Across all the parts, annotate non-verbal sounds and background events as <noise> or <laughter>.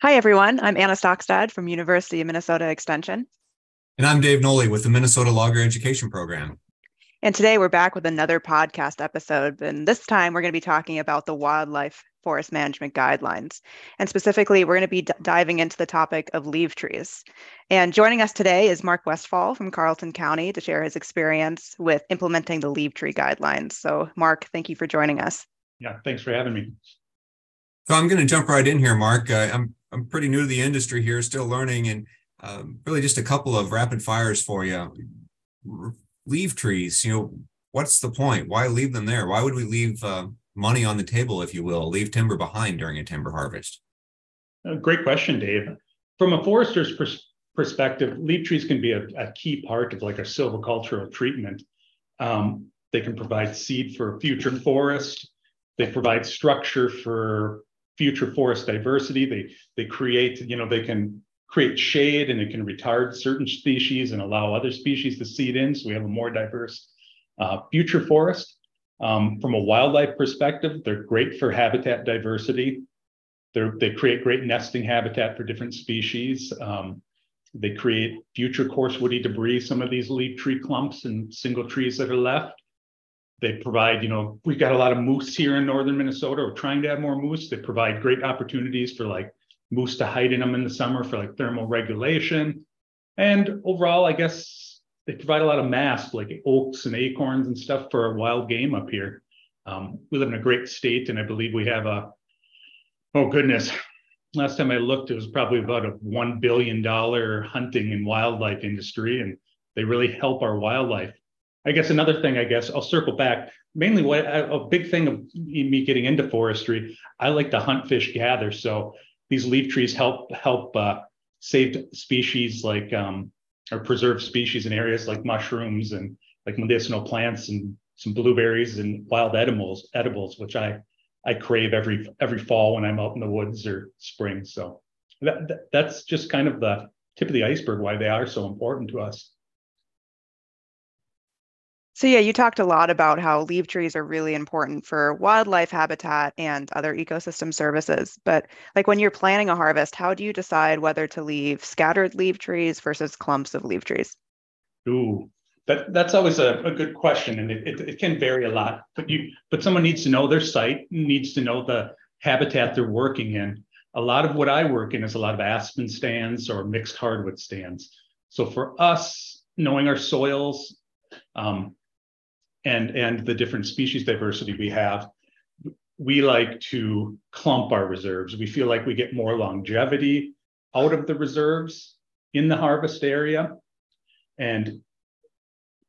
Hi, everyone. I'm Anna Stockstad from University of Minnesota Extension. And I'm Dave Noley with the Minnesota Logger Education Program. And today we're back with another podcast episode. And this time we're going to be talking about the wildlife forest management guidelines. And specifically, we're going to be d- diving into the topic of leave trees. And joining us today is Mark Westfall from Carlton County to share his experience with implementing the leave tree guidelines. So, Mark, thank you for joining us. Yeah, thanks for having me. So I'm going to jump right in here, Mark. Uh, I'm I'm pretty new to the industry here, still learning, and um, really just a couple of rapid fires for you. Leave trees, you know, what's the point? Why leave them there? Why would we leave uh, money on the table, if you will, leave timber behind during a timber harvest? A great question, Dave. From a forester's pers- perspective, leave trees can be a, a, key part of like a silvicultural treatment. Um, they can provide seed for future forest. They provide structure for future forest diversity. They they create, you know, they can create shade and it can retard certain species and allow other species to seed in. So we have a more diverse uh, future forest. Um, from a wildlife perspective, they're great for habitat diversity. They're, they create great nesting habitat for different species. Um, they create future coarse woody debris, some of these leave tree clumps and single trees that are left. They provide, you know, we've got a lot of moose here in northern Minnesota. We're trying to have more moose. They provide great opportunities for like moose to hide in them in the summer for like thermal regulation. And overall, I guess they provide a lot of mass, like oaks and acorns and stuff for wild game up here. Um, we live in a great state, and I believe we have a, oh goodness, last time I looked, it was probably about a $1 billion hunting and wildlife industry, and they really help our wildlife. I guess another thing, I guess I'll circle back. Mainly, what a big thing of me getting into forestry, I like to hunt, fish, gather. So these leave trees help help uh, save species like um, or preserve species in areas like mushrooms and like medicinal plants and some blueberries and wild edibles, edibles, which I I crave every every fall when I'm out in the woods or spring. So that, that that's just kind of the tip of the iceberg why they are so important to us. So yeah, you talked a lot about how leave trees are really important for wildlife habitat and other ecosystem services. But like when you're planning a harvest, how do you decide whether to leave scattered leave trees versus clumps of leave trees? Ooh, that, that's always a, a good question, and it, it, it, can vary a lot. But you, but someone needs to know their site, needs to know the habitat they're working in. A lot of what I work in is a lot of aspen stands or mixed hardwood stands. So for us, knowing our soils, um, and and the different species diversity we have we like to clump our reserves. We feel like we get more longevity out of the reserves in the harvest area. And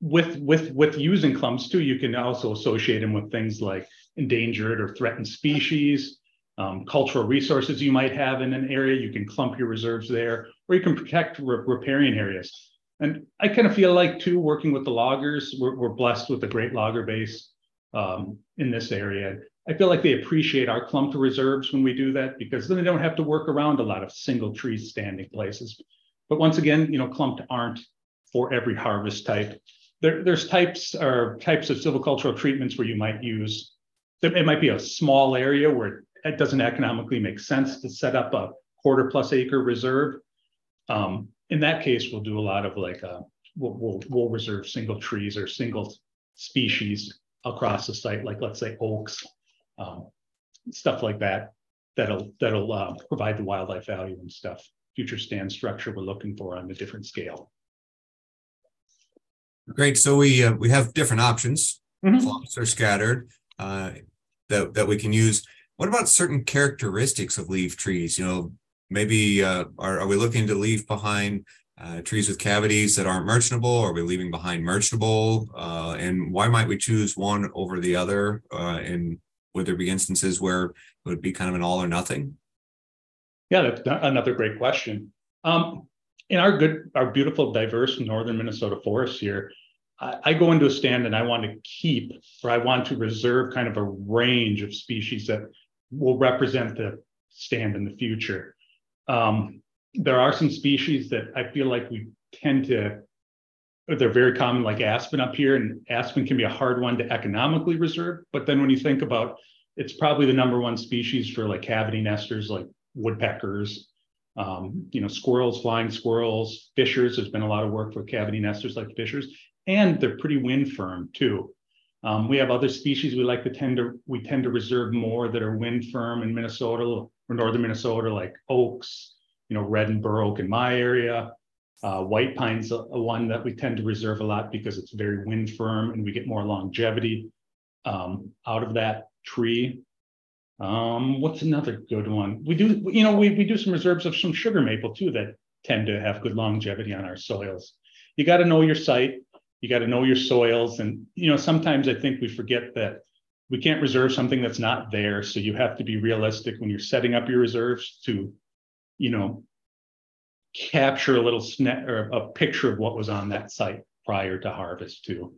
with with with using clumps too you can also associate them with things like endangered or threatened species um, cultural resources you might have in an area. You can clump your reserves there or you can protect riparian areas and I kind of feel like too, working with the loggers, we're, we're blessed with a great logger base um, in this area. I feel like they appreciate our clump reserves when we do that because then they don't have to work around a lot of single tree standing places. But once again, you know, clumped aren't for every harvest type. There, there's types or types of silvicultural treatments where you might use, it might be a small area where it doesn't economically make sense to set up a quarter plus acre reserve. Um, in that case, we'll do a lot of like uh, we'll, we'll, we'll reserve single trees or single species across the site, like let's say oaks, um, stuff like that. That'll that'll uh, provide the wildlife value and stuff. Future stand structure we're looking for on a different scale. Great. So we uh, we have different options. Mm-hmm. Clumps are scattered uh, that that we can use. What about certain characteristics of leave trees? You know, maybe uh, are, are we looking to leave behind uh, trees with cavities that aren't merchantable? Are we leaving behind merchantable? Uh, and why might we choose one over the other? Uh, and would there be instances where it would be kind of an all or nothing? Yeah, that's another great question. Um, in our good, our beautiful, diverse northern Minnesota forests here, I, I go into a stand and I want to keep, or I want to reserve kind of a range of species that will represent the stand in the future. Um, there are some species that I feel like we tend to, they're very common, like aspen up here, and aspen can be a hard one to economically reserve. But then when you think about it's probably the number one species for like cavity nesters, like woodpeckers Um, you know, squirrels, flying squirrels, fishers. There's been a lot of work for cavity nesters like fishers, and they're pretty wind firm too. Um, we have other species we like to tend to we tend to reserve more that are wind firm in Minnesota or northern Minnesota, like oaks, you know, red and bur oak in my area. Uh, white pine's a, a, one that we tend to reserve a lot because it's very wind firm and we get more longevity um, out of that tree. Um, what's another good one? We do, you know, we, we do some reserves of some sugar maple too that tend to have good longevity on our soils. You got to know your site. You got to know your soils. And, you know, sometimes I think we forget that we can't reserve something that's not there. So you have to be realistic when you're setting up your reserves to, you know, capture a little snap or a picture of what was on that site prior to harvest too.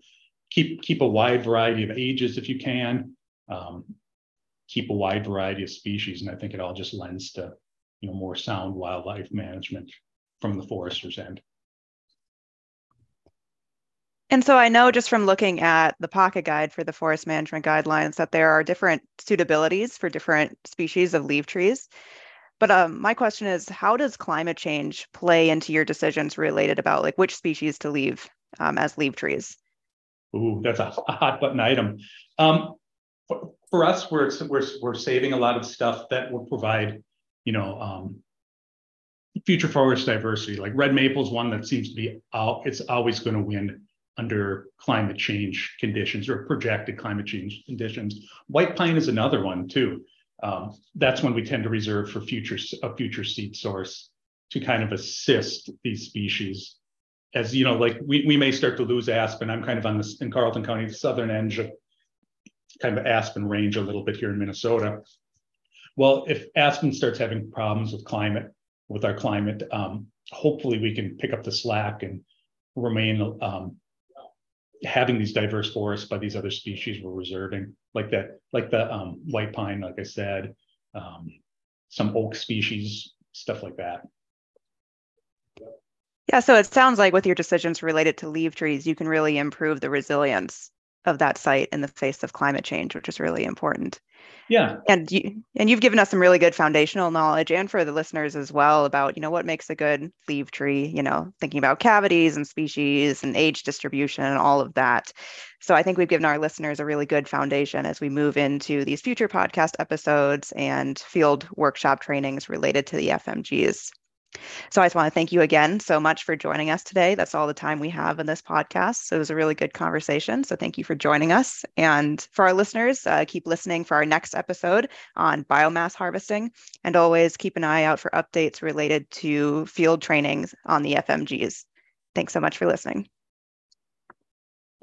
Keep keep a wide variety of ages if you can. Um, keep a wide variety of species, and I think it all just lends to you know more sound wildlife management from the forester's end. And so I know just from looking at the pocket guide for the forest management guidelines that there are different suitabilities for different species of leave trees. But um, my question is, how does climate change play into your decisions related about like which species to leave um, as leave trees? Ooh, that's a <laughs> hot button item. Um, for, for, us, we're, we're we're saving a lot of stuff that will provide, you know, um, future forest diversity. Like red maple is one that seems to be out. It's always going to win under climate change conditions or projected climate change conditions. White pine is another one too um, that's when we tend to reserve for future a future seed source to kind of assist these species. As you know, like we, we may start to lose aspen. I'm kind of on this in Carlton County, the southern edge of kind of aspen range a little bit here in Minnesota. Well, if aspen starts having problems with climate, with our climate, um, hopefully we can pick up the slack and remain um, having these diverse forests by these other species we're reserving, like that, like the um, white pine, like I said, um, some oak species, stuff like that. Yeah, so it sounds like with your decisions related to leave trees, you can really improve the resilience of that site in the face of climate change, which is really important. Yeah. And you and you've given us some really good foundational knowledge and for the listeners as well about, you know, what makes a good leave tree, you know, thinking about cavities and species and age distribution and all of that. So I think we've given our listeners a really good foundation as we move into these future podcast episodes and field workshop trainings related to the FMGs. So I just want to thank you again so much for joining us today. That's all the time we have in this podcast. So it was a really good conversation. So thank you for joining us. And for our listeners, uh, keep listening for our next episode on biomass harvesting. And always keep an eye out for updates related to field trainings on the FMGs. Thanks so much for listening.